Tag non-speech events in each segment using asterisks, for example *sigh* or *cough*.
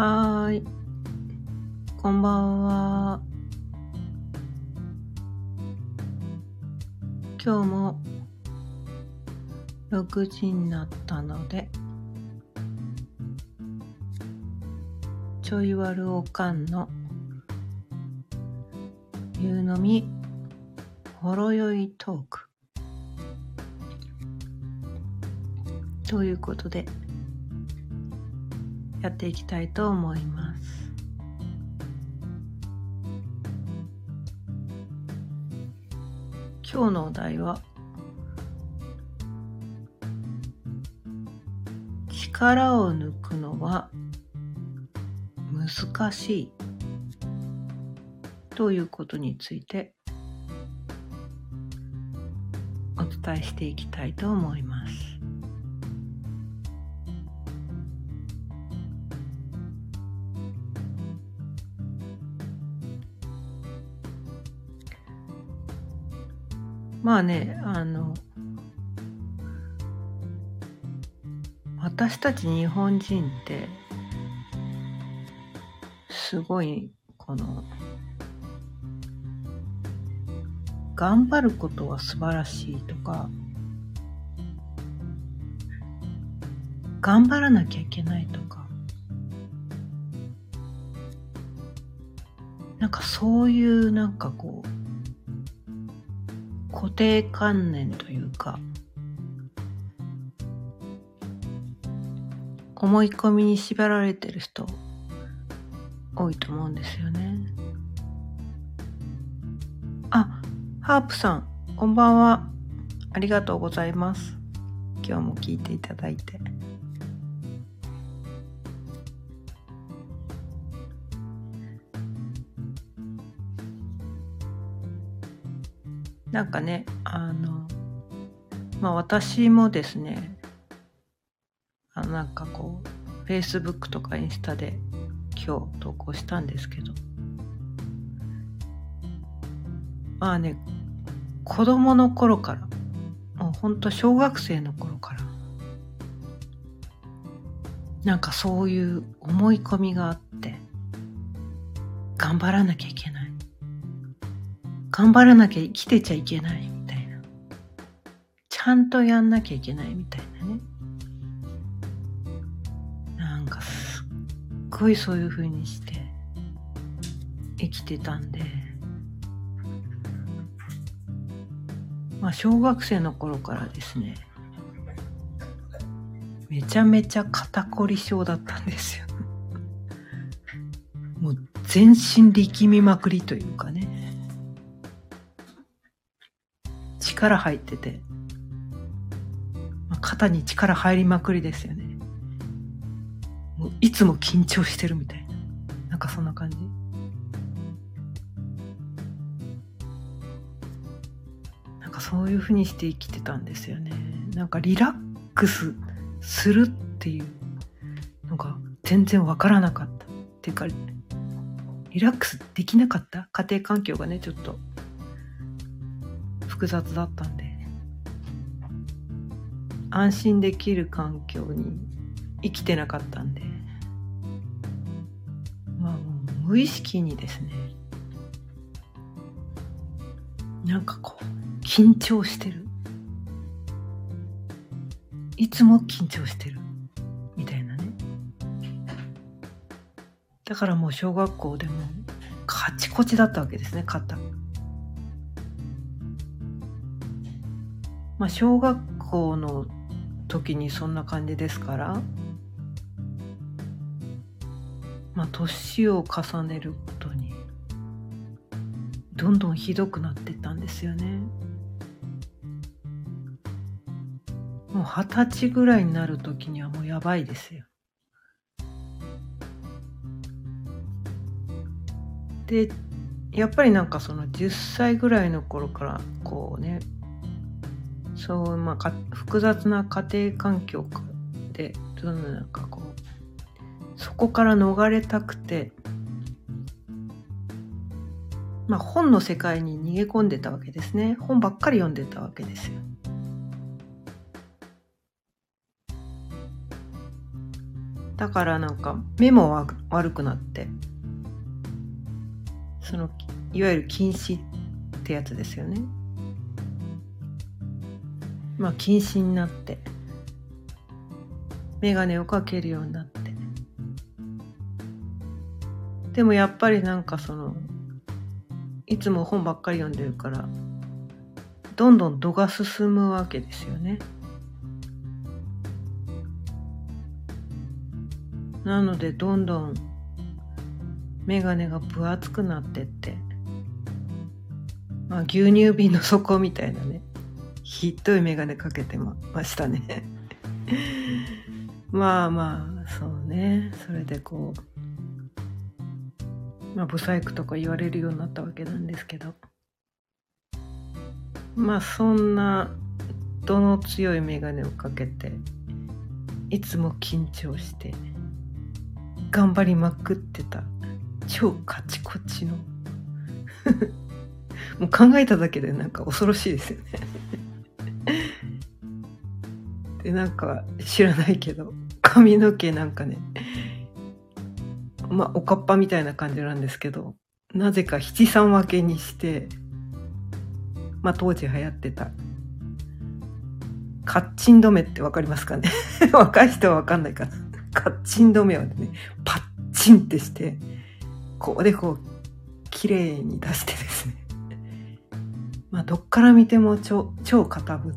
はーい。こんばんは。今日も6時になったので、ちょいわるおかんの夕飲みほろ酔いトーク。ということで、やっていきたいと思います。今日のお題は力を抜くのは難しいということについてお伝えしていきたいと思います。まあねあの私たち日本人ってすごいこの頑張ることは素晴らしいとか頑張らなきゃいけないとかなんかそういうなんかこう固定観念というか思い込みに縛られてる人多いと思うんですよね。あハープさんこんばんは。ありがとうございます。今日も聞いていただいて。なんかねあのまあ私もですねあなんかこう Facebook とかインスタで今日投稿したんですけどまあね子供の頃からもうほんと小学生の頃からなんかそういう思い込みがあって頑張らなきゃいけない。頑張らなきゃ生きてちゃいけないみたいな。ちゃんとやんなきゃいけないみたいなね。なんかすっごいそういう風にして生きてたんで。まあ小学生の頃からですねめちゃめちゃ肩こり症だったんですよ。もう全身力みまくりというかね。力入ってて、まあ、肩に力入りまくりですよね。もういつも緊張してるみたいな。なんかそんな感じ。なんかそういうふうにして生きてたんですよね。なんかリラックスするっていうのが全然わからなかった。っていうかリラックスできなかった？家庭環境がねちょっと複雑だったんで。安心できる環境に生きてなかったんで。まあもう無意識にですね。なんかこう緊張してる。いつも緊張してるみたいなね。だからもう小学校でもカチコチだったわけですね肩まあ小学校の時にそんな感じですからまあ年を重ねるごとにどんどんひどくなってったんですよね。もう二十歳ぐらいになる時にはもうやばいですよ。でやっぱりなんかその10歳ぐらいの頃からこうねそうまあ複雑な家庭環境でどんなんかこうそこから逃れたくてまあ本の世界に逃げ込んでたわけですね。本ばっかり読んでたわけですよ。だからなんか目も悪くなってそのいわゆる近視ってやつですよね。まあ近視になって眼鏡をかけるようになって。でもやっぱりなんかそのいつも本ばっかり読んでるからどんどん度が進むわけですよね。なのでどんどん眼鏡が分厚くなってってまあ牛乳瓶の底みたいなね。ひっどい眼鏡かけてましたね。まあまあそうね。それでこうまあ、ブサイクとか言われるようになったわけなんですけど。まあそんな度の強い眼鏡をかけていつも緊張して頑張りまくってた超カチコチの。*laughs* もう考えただけでなんか恐ろしいですよねでなんか知らないけど髪の毛なんかねまあ、おかっぱみたいな感じなんですけど、なぜか七三分けにして、まあ、当時流行ってた、カッチン止めってわかりますかね？*laughs* 若い人はわかんないかな。カッチン止めをね、パッチンってして、こうでこう、綺麗に出してですね。まあ、どっから見ても超、超堅物。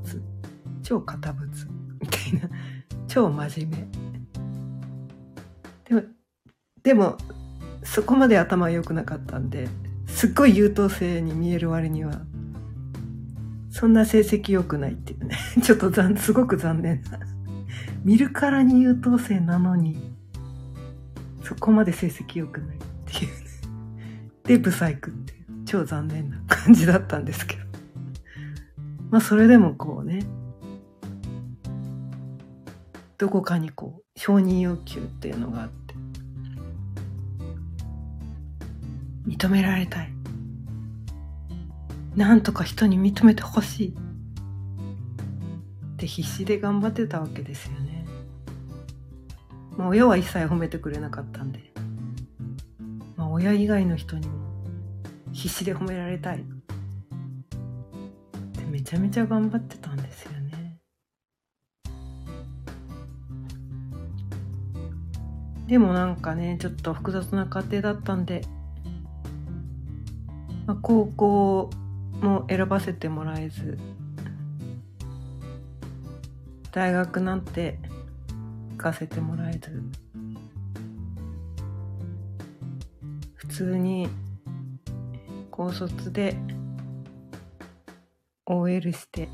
超堅物。みたいな。超真面目。でも、でもそこまで頭良くなかったんですっごい優等生に見える割にはそんな成績良くないっていうね *laughs* ちょっと残すごく残念な見るからに優等生なのにそこまで成績良くないっていうねでブサイクって超残念な感じだったんですけど。まあそれでもこうねどこかにこう承認欲求っていうのがあって認められたい。なんとか人に認めてほしい。って必死で頑張ってたわけですよね。まあ親は一切褒めてくれなかったんで、まあ、親以外の人にも必死で褒められたい。ってめちゃめちゃ頑張ってたんですよね。でもなんかねちょっと複雑な家庭だったんでまあ、高校も選ばせてもらえず大学なんて行かせてもらえず普通に高卒で OL して。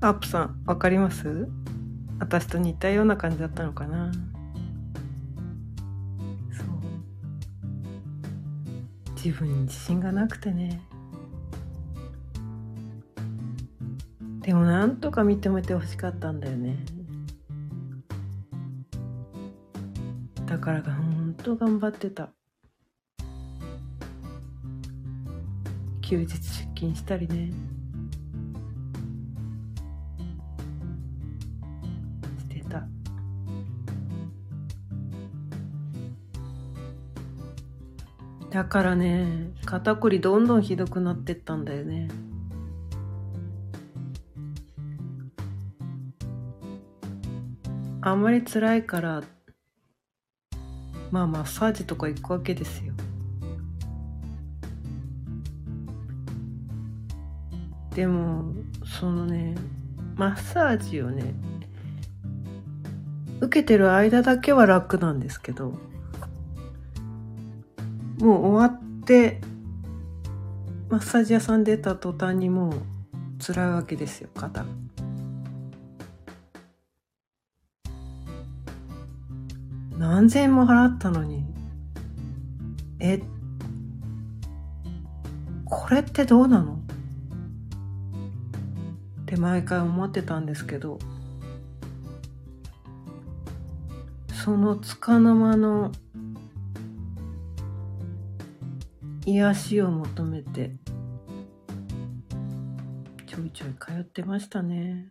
アップさんわかります？私と似たような感じだったのかな？そう。自分に自信がなくてね。でもなんとか認めてほしかったんだよね。だからがんと頑張ってた。休日出勤したりね。してた。だからね肩こりどんどんひどくなってったんだよね。あんまり辛いからまあマッサージとか行くわけですよ。でもそのねマッサージをね受けてる間だけは楽なんですけどもう終わってマッサージ屋さん出た途端にもう辛いわけですよ肩。何千も払ったのに。えこれってどうなの？って毎回思ってたんですけど。そのつかの間の癒しを求めてちょいちょい通ってましたね。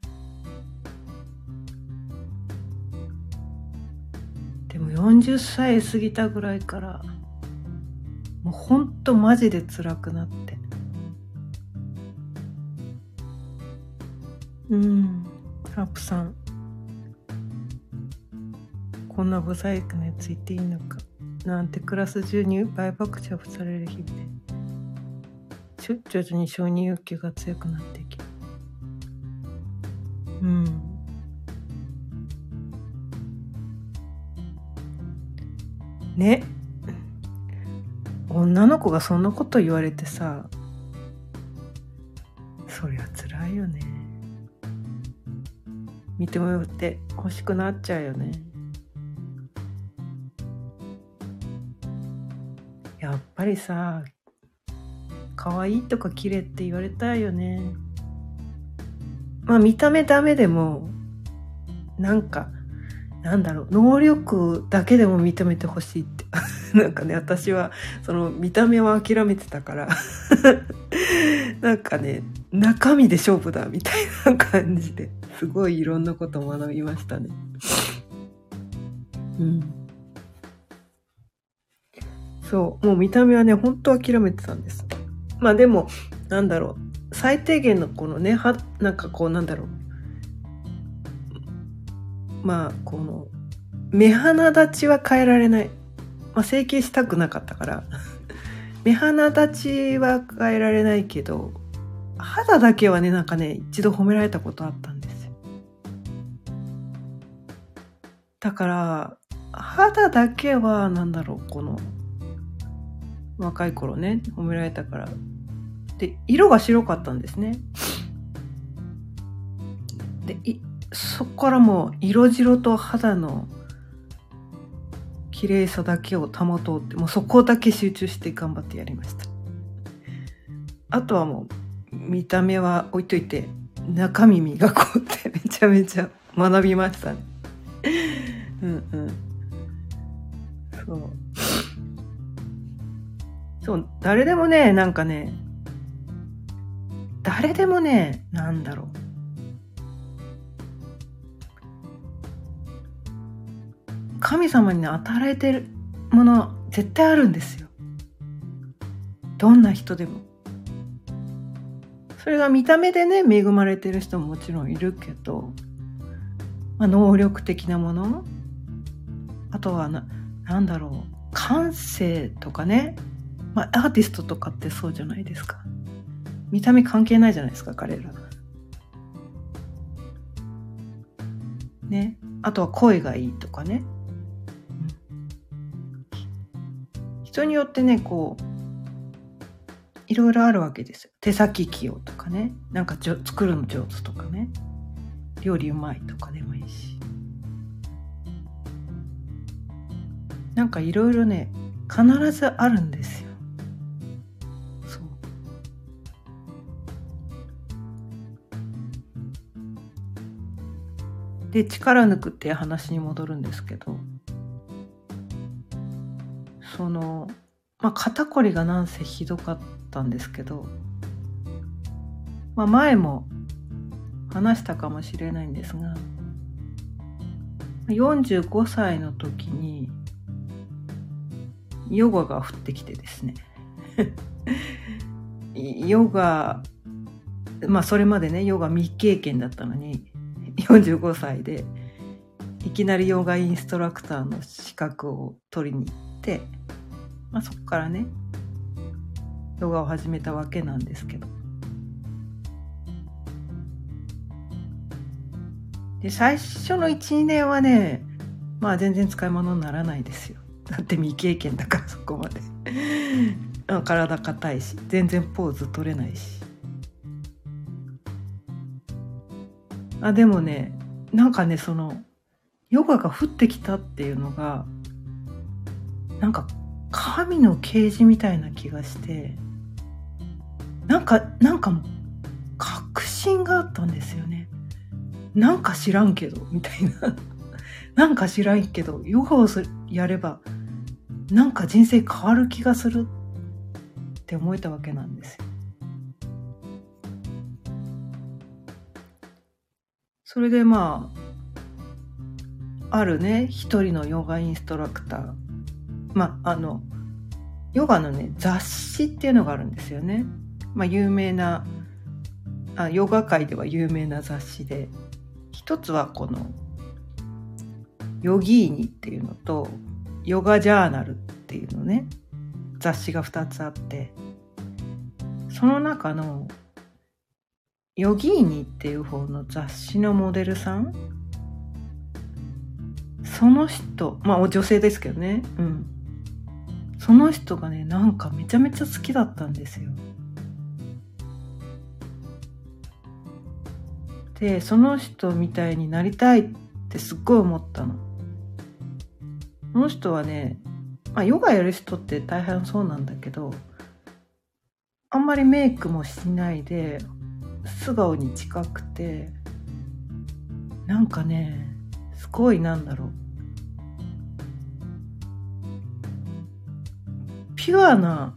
40歳過ぎたぐらいからもうほんとマジで辛くなって。うん。ハープさん。こんなブサイクなやつ言っていいのか。なんてクラス中に倍爆笑される日々で。徐々に承認欲求が強くなっていき。うん。ね。女の子がそんなこと言われてさそりゃ辛いよね。認めて欲しくなっちゃうよね。やっぱりさ可愛いとか綺麗って言われたいよね。まあ見た目ダメでもなんかなんだろう能力だけでも認めてほしいって *laughs* なんかね私はその見た目は諦めてたから *laughs* なんかね中身で勝負だみたいな感じですごいいろんなことを学びましたね。うん。そう、もう見た目はね、本当諦めてたんです。まあでも、なんだろう、最低限のこのね、は、なんかこうなんだろう、まあこの目鼻立ちは変えられない、まあ、整形したくなかったから。*laughs* 目鼻立ちは変えられないけど肌だけはねなんかね一度褒められたことあったんですよ。だから肌だけはなんだろうこの若い頃ね褒められたから。で色が白かったんですね。でそこからもう色白と肌の綺麗さだけを保とうってもうそこだけ集中して頑張ってやりました。あとはもう見た目は置いといて中身磨こうってめちゃめちゃ学びましたね。うんうん。そう。そう。誰でもねなんかね誰でもねなんだろう。神様に与えてるもの絶対あるんですよ。どんな人でも。それが見た目でね恵まれてる人ももちろんいるけど、まあ、能力的なものあとはななんだろう感性とかね、まあ、アーティストとかってそうじゃないですか。見た目関係ないじゃないですか彼ら。ね。あとは声がいいとかね。人によってねこういろいろあるわけですよ。手先器用とかね。なんかじょ作るの上手とかね。料理うまいとかでもいいし。なんかいろいろね必ずあるんですよ。そう。で力抜くっていう話に戻るんですけど。その、まあ、肩こりがなんせひどかったんですけど、まあ、前も話したかもしれないんですが45歳の時にヨガが降ってきてですね。*laughs* ヨガまあそれまでねヨガ未経験だったのに45歳でいきなりヨガインストラクターの資格を取りに行ってまあ、そこからねヨガを始めたわけなんですけど。で最初の12年はねまあ全然使い物にならないですよ。だって未経験だからそこまで。体硬いし全然ポーズ取れないし。あでもねなんかねそのヨガが降ってきたっていうのがなんか神の啓示みたいな気がしてなんかなんか確信があったんですよね。なんか知らんけどみたいな。*laughs* なんか知らんけどヨガをやればなんか人生変わる気がするって思えたわけなんですよ。それでまああるね一人のヨガインストラクター。まああのヨガのね雑誌っていうのがあるんですよね。まあ、有名なあヨガ界では有名な雑誌で。一つはこのヨギーニっていうのとヨガジャーナルっていうのね。雑誌が2つあって。その中のヨギーニっていう方の雑誌のモデルさん？その人まあ女性ですけどね。うん。その人がねなんかめちゃめちゃ好きだったんですよ。でその人みたいになりたいってすっごい思ったの。その人はね、まあ、ヨガやる人って大半そうなんだけどあんまりメイクもしないで素顔に近くてなんかねすごいなんだろう。ピュアな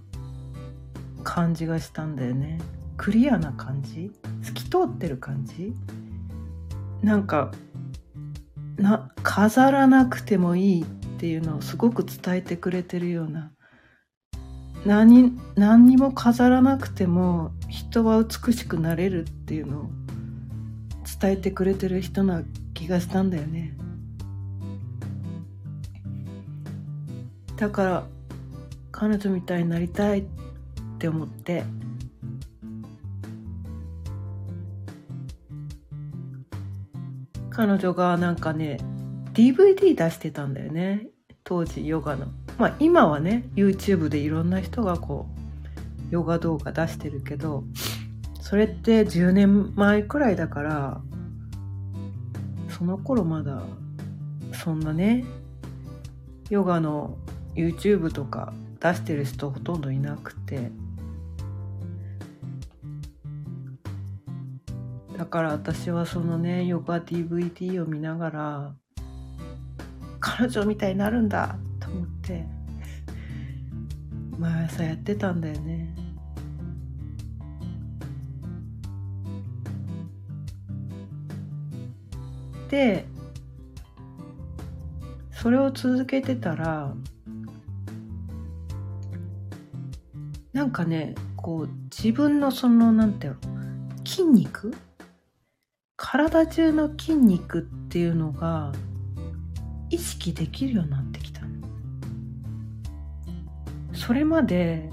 感じがしたんだよね。クリアな感じ？透き通ってる感じ？なんかな飾らなくてもいいっていうのをすごく伝えてくれてるような。何何にも飾らなくても人は美しくなれるっていうのを伝えてくれてる人な気がしたんだよね。だから彼女みたいになりたいって思って。彼女がなんかね DVD 出してたんだよね。当時ヨガの。まあ今はね YouTube でいろんな人がこうヨガ動画出してるけどそれって10年前くらいだからその頃まだそんなねヨガの YouTube とか出してる人ほとんどいなくて。だから私はそのねヨガ DVD を見ながら彼女みたいになるんだと思って毎朝やってたんだよね。でそれを続けてたらなんかねこう自分のそのなんていうの筋肉？体中の筋肉っていうのが意識できるようになってきたそれまで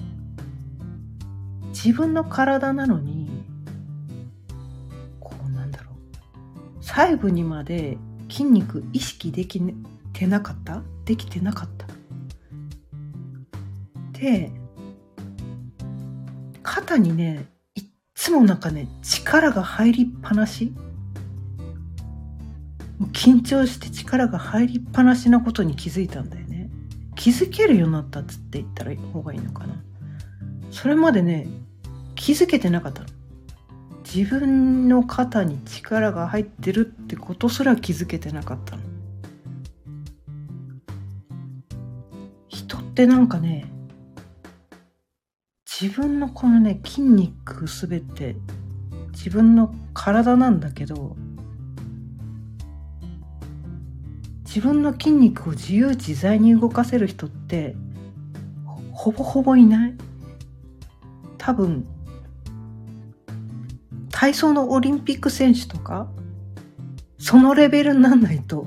自分の体なのにこうなんだろう細部にまで筋肉意識できてなかった？できてなかった。で肩にねいっつもなんかね力が入りっぱなし。緊張して力が入りっぱなしなことに気づいたんだよね。気づけるようになったっつって言ったら方がいいのかな。それまでね気づけてなかったの。自分の肩に力が入ってるってことすら気づけてなかったの。人ってなんかね自分のこのね筋肉すべて自分の体なんだけど自分の筋肉を自由自在に動かせる人ってほぼほぼいない。多分体操のオリンピック選手とかそのレベルになんないと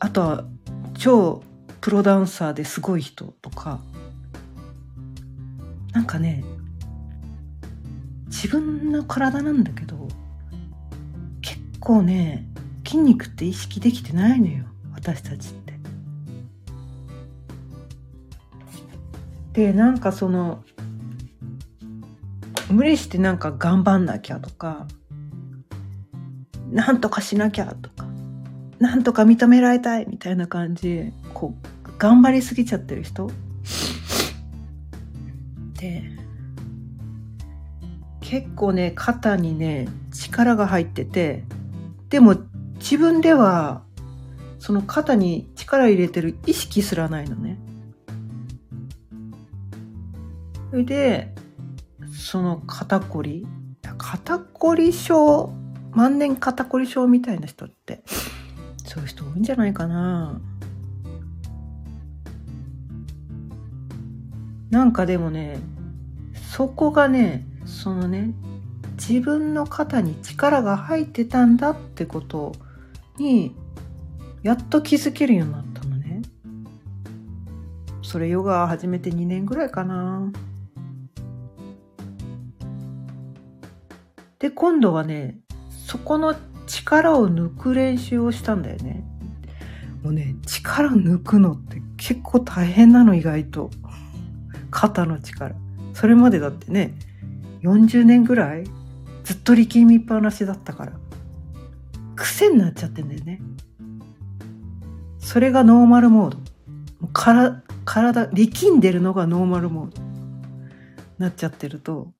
あとは超プロダンサーですごい人とかなんかね自分の体なんだけど結構ね筋肉って意識できてないのよ私たちって。でなんかその無理してなんか頑張んなきゃとかなんとかしなきゃとかなんとか認められたいみたいな感じこう頑張りすぎちゃってる人で結構ね肩にね力が入っててでも自分ではその肩に力入れてる意識すらないのね。それでその肩こり肩こり症万年肩こり症みたいな人ってそういう人多いんじゃないかななんかでもねそこがねそのね自分の肩に力が入ってたんだってことにやっと気づけるようになったのね。それヨガ始めて2年ぐらいかな。で今度はねそこの力を抜く練習をしたんだよね。もうね力抜くのって結構大変なの意外と。肩の力。それまでだってね40年ぐらいずっと力みっぱなしだったから癖になっちゃってんだよね。それがノーマルモード。もうから体力んでるのがノーマルモード。なっちゃってると。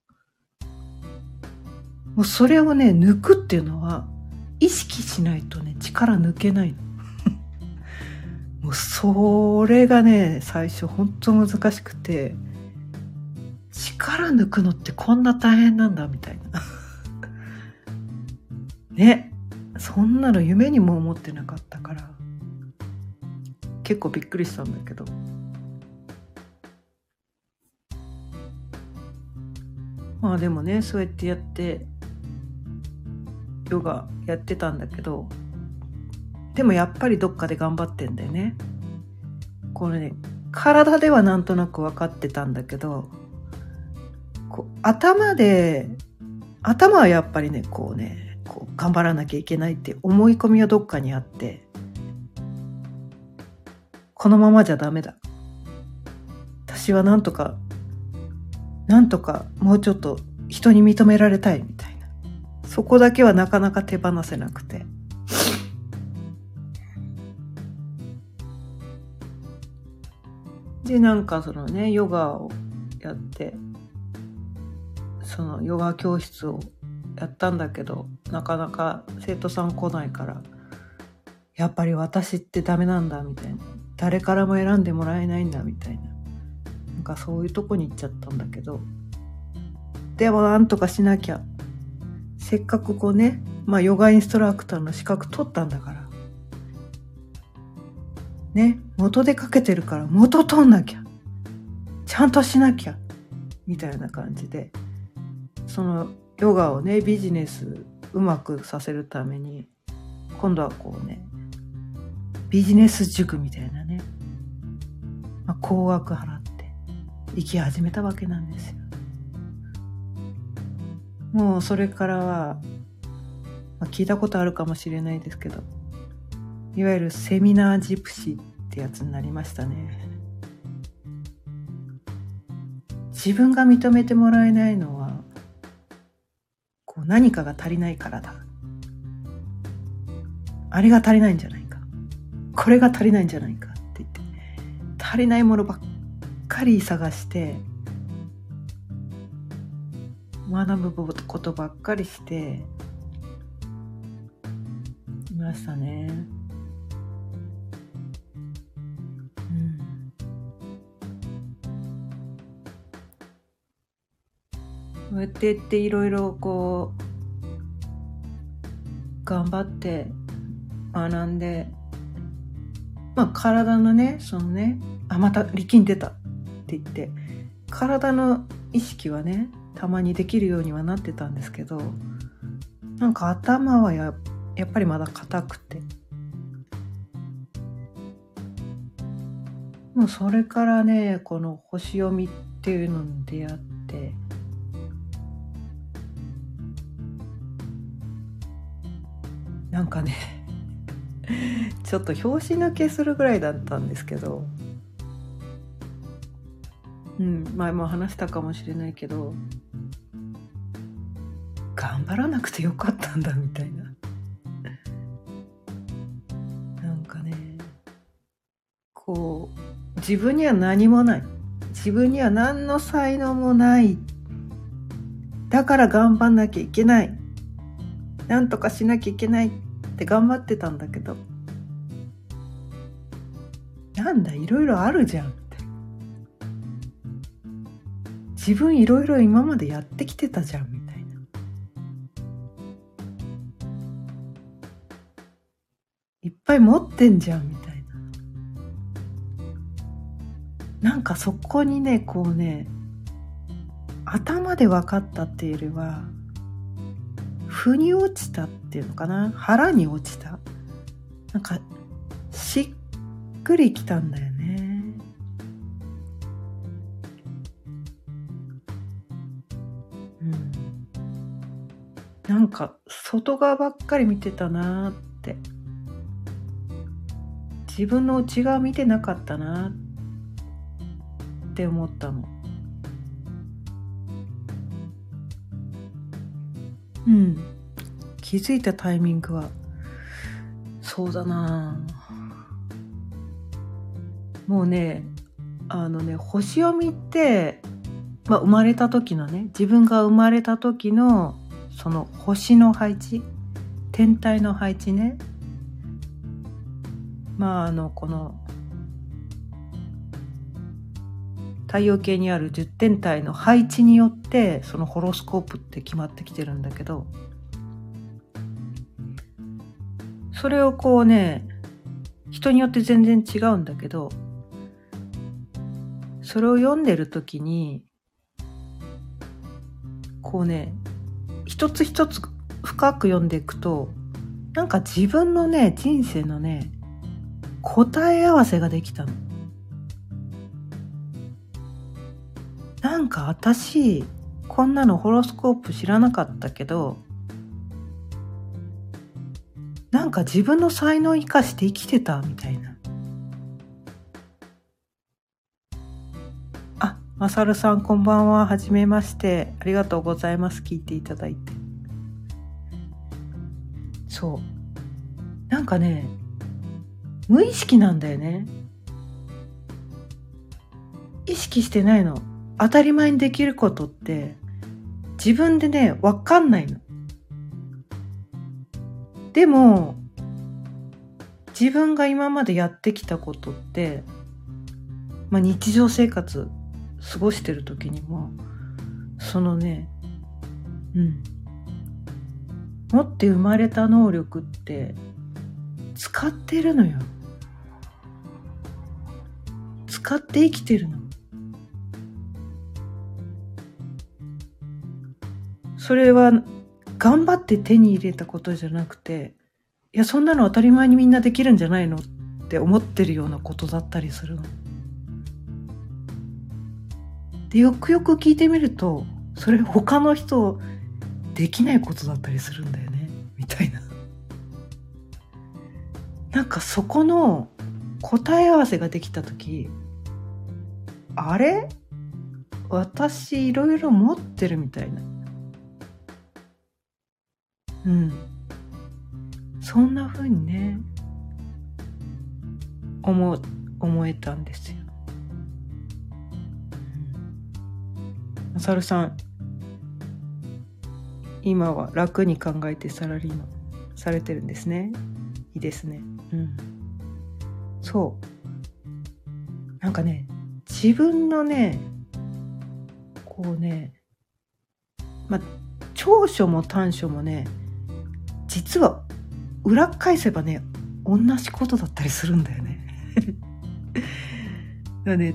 もうそれをね抜くっていうのは意識しないとね力抜けないの。*laughs* もうそれがね最初本当難しくて。力抜くのってこんな大変なんだみたいな。*laughs* ね。そんなの夢にも思ってなかったから。結構びっくりしたんだけど。まあでもねそうやってやってヨガやってたんだけどでもやっぱりどっかで頑張ってんだよね。これね体ではなんとなく分かってたんだけどこう頭で頭はやっぱりねこうねこう頑張らなきゃいけないって思い込みはどっかにあってこのままじゃダメだ。私はなんとかなんとかもうちょっと人に認められたいみたいな。そこだけはなかなか手放せなくて。でなんかそのねヨガをやってそのヨガ教室をやったんだけどなかなか生徒さん来ないからやっぱり私ってダメなんだみたいな。誰からも選んでもらえないんだみたいな。なんかそういうとこに行っちゃったんだけど。でもなんとかしなきゃ。せっかくこうねまあヨガインストラクターの資格取ったんだから。ね元でかけてるから元取んなきゃ。ちゃんとしなきゃ。みたいな感じで。そのヨガをねビジネスうまくさせるために今度はこうねビジネス塾みたいなね、まあ、高額払って行き始めたわけなんですよ。もうそれからは、まあ、聞いたことあるかもしれないですけどいわゆるセミナージプシーってやつになりましたね。自分が認めてもらえないのはこう何かが足りないからだ。あれが足りないんじゃないか。これが足りないんじゃないかって言って、足りないものばっかり探して、学ぶことばっかりしていましたね。こうやってっていろいろこう頑張って学んでまあ体のねそのねあまた力んでたって言って体の意識はねたまにできるようにはなってたんですけどなんか頭はややっぱりまだ硬くて。もうそれからねこの星読みっていうのに出会ってなんかねちょっと拍子抜けするぐらいだったんですけど。うん前も話したかもしれないけど頑張らなくてよかったんだみたいな。なんかねこう自分には何もない。自分には何の才能もない。だから頑張んなきゃいけない。なんとかしなきゃいけない。って頑張ってたんだけどなんだいろいろあるじゃんって。自分いろいろ今までやってきてたじゃんみたいな。いっぱい持ってんじゃんみたいな。なんかそこにねこうね頭で分かったっていうよりは腑に落ちたっていうのかな？腹に落ちた？なんかしっくりきたんだよね。うん。なんか外側ばっかり見てたなって。自分の内側見てなかったなって思ったの。うん。気づいたタイミングは。そうだな。もうねあのね星読みって、まあ、生まれた時のね自分が生まれた時のその星の配置天体の配置ね。まああのこの太陽系にある10天体の配置によってそのホロスコープって決まってきてるんだけど。それをこうね人によって全然違うんだけどそれを読んでる時にこうね一つ一つ深く読んでいくとなんか自分のね人生のね答え合わせができたの。なんか私こんなのホロスコープ知らなかったけどなんか自分の才能を生かして生きてたみたいな。あ、まさるさんこんばんは。はじめまして。ありがとうございます。聞いていただいて。そう。なんかね、無意識なんだよね。意識してないの。当たり前にできることって自分でね、わかんないの。でも、自分が今までやってきたことって、まあ、日常生活過ごしてる時にも、そのね、うん。持って生まれた能力って使ってるのよ。使って生きてるの。それは頑張って手に入れたことじゃなくていやそんなの当たり前にみんなできるんじゃないのって思ってるようなことだったりするの。でよくよく聞いてみるとそれ他の人できないことだったりするんだよねみたいな。*laughs* なんかそこの答え合わせができた時あれ？私いろいろ持ってるみたいな。うん。そんな風にね、思、思えたんですよ。まさるさん、今は楽に考えてサラリーマンされてるんですね。いいですね。うん。そう。なんかね、自分のね、こうね、まあ、長所も短所もね、実は裏返せばね同じことだったりするんだよね。*laughs* だね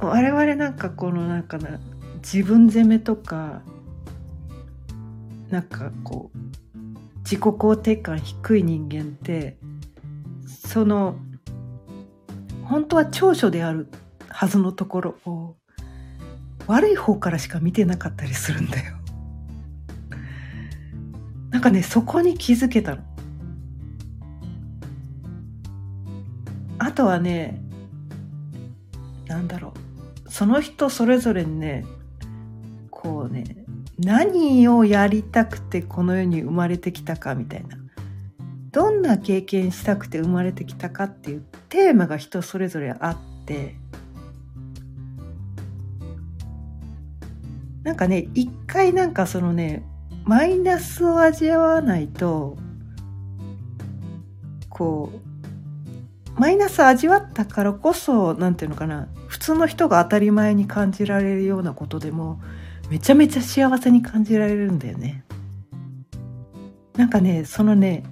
我々なんかこのなんかな自分責めとかなんかこう自己肯定感低い人間ってその本当は長所であるはずのところを悪い方からしか見てなかったりするんだよ。なんかねそこに気づけたの。あとはねなんだろう。その人それぞれにねこうね何をやりたくてこの世に生まれてきたかみたいな。どんな経験したくて生まれてきたかっていうテーマが人それぞれあって。なんかね一回なんかそのねマイナスを味わわないとこうマイナス味わったからこそ何て言うのかな普通の人が当たり前に感じられるようなことでもめちゃめちゃ幸せに感じられるんだよね。なんかねそのね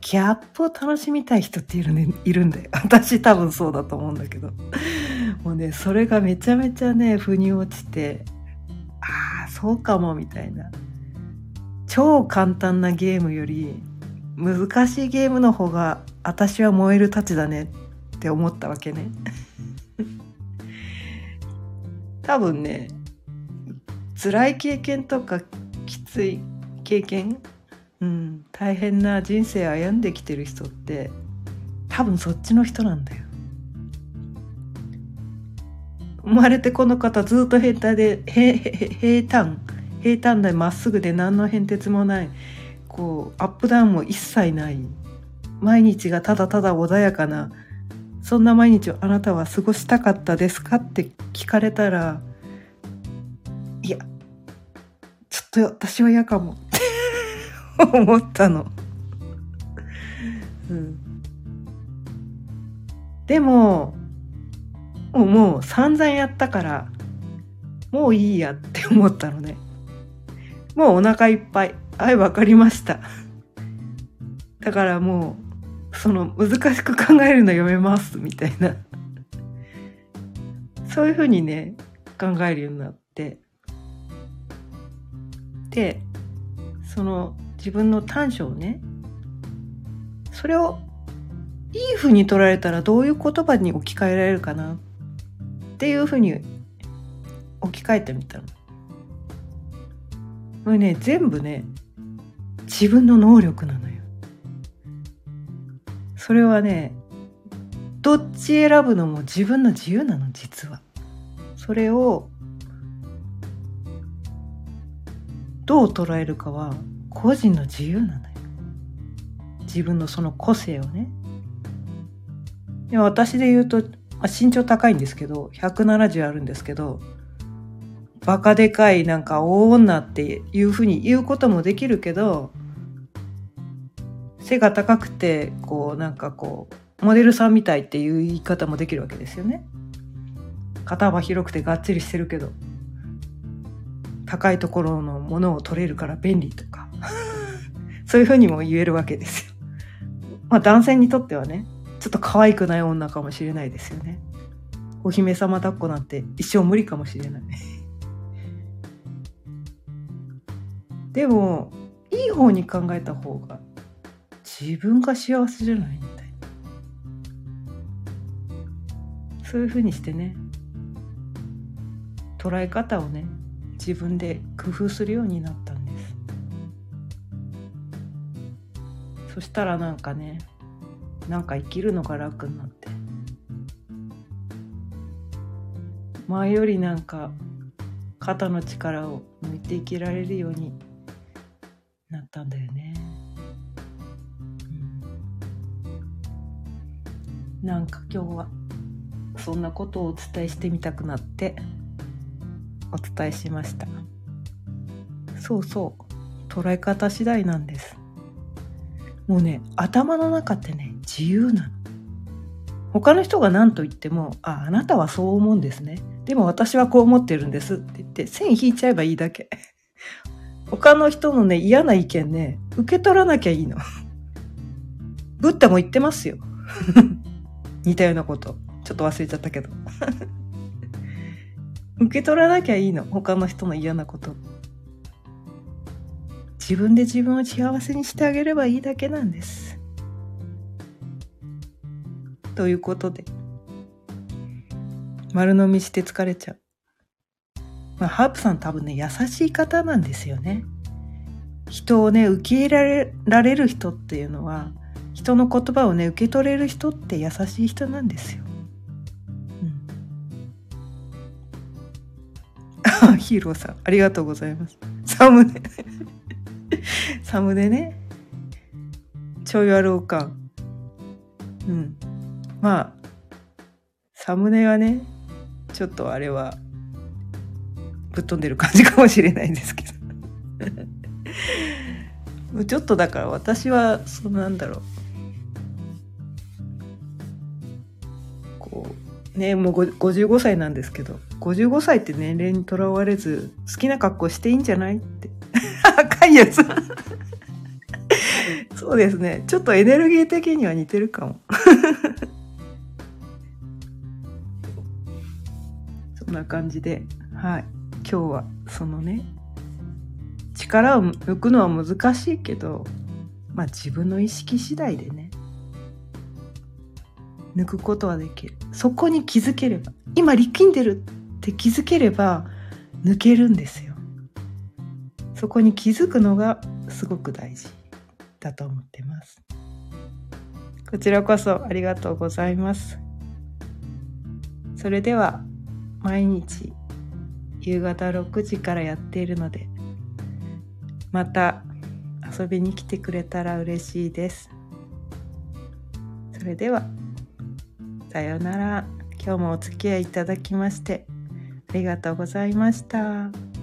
ギャップを楽しみたい人っている,、ね、いるんだよ。*laughs* 私多分そうだと思うんだけど。もうね、それがめちゃめちゃね、腑に落ちて、ああ、そうかも、みたいな。超簡単なゲームより、難しいゲームの方が私は燃えるたちだねって思ったわけね。多分ね、辛い経験とかきつい経験？うん、大変な人生歩んできてる人って多分そっちの人なんだよ。生まれてこの方ずっと平坦で平平坦平坦でまっすぐで何の変哲もないこうアップダウンも一切ない毎日がただただ穏やかなそんな毎日をあなたは過ごしたかったですかって聞かれたらいやちょっと私は嫌かも *laughs* 思ったの。うん、でももう散々やったからもういいやって思ったのね。もうお腹いっぱい。はい、わかりました。だからもう、その難しく考えるのやめます、みたいな。そういうふうにね、考えるようになって。で、その自分の短所をねそれをいいふうに捉えたらどういう言葉に置き換えられるかなっていうふうに置き換えてみたの。これね全部ね自分の能力なのよ。それはねどっち選ぶのも自分の自由なの実は。それをどう捉えるかは個人の自由なのよ自分のその個性をねで私で言うと、まあ、身長高いんですけど170あるんですけどバカでかいなんか大女っていうふうに言うこともできるけど背が高くてこうなんかこうモデルさんみたいっていう言い方もできるわけですよね。肩は広くてがっちりしてるけど高いところのものを取れるから便利とか *laughs* そういうふうにも言えるわけですよ。まあ男性にとってはね、ちょっと可愛くない女かもしれないですよね。お姫様抱っこなんて一生無理かもしれない。でも、いい方に考えた方が自分が幸せじゃないみたいな。そういうふうにしてね、捉え方をね、自分で工夫するようになったんですそしたらなんかねなんか生きるのが楽になって前よりなんか肩の力を抜いて生きられるようになったんだよね、うん、なんか今日はそんなことをお伝えしてみたくなってお伝えしました。そうそう。捉え方次第なんです。もうね頭の中ってね自由なの。他の人が何と言っても「ああなたはそう思うんですね。でも私はこう思ってるんです」って言って線引いちゃえばいいだけ。他の人のね嫌な意見ね受け取らなきゃいいの。*laughs* ブッダも言ってますよ。*laughs* 似たようなこと。ちょっと忘れちゃったけど。*laughs* 受け取らなきゃいいの。他の人の嫌なこと。自分で自分を幸せにしてあげればいいだけなんです。ということで。丸飲みして疲れちゃう、まあ、ハープさん多分ね優しい方なんですよね人をね受け入れられる人っていうのは人の言葉をね受け取れる人って優しい人なんですよ *laughs* ヒーローさん、ありがとうございます。サムネ。*laughs* サムネね。ちょいわろうか。うん。まあ、サムネはね、ちょっとあれは、ぶっ飛んでる感じかもしれないですけど。ちょっとだから私は、そうなんだろう。こう、ね、もう55歳なんですけど、55歳って年齢にとらわれず好きな格好していいんじゃないって。赤いやつ。そうですね。ちょっとエネルギー的には似てるかも。そんな感じで。はい。今日はそのね力を抜くのは難しいけどまあ自分の意識次第でね抜くことはできる。そこに気づければ今力んでるって気づければ抜けるんですよ。そこに気づくのがすごく大事だと思ってます。こちらこそありがとうございます。それでは毎日夕方6時からやっているのでまた遊びに来てくれたら嬉しいですそれではさようなら今日もお付き合いいただきましてありがとうございました。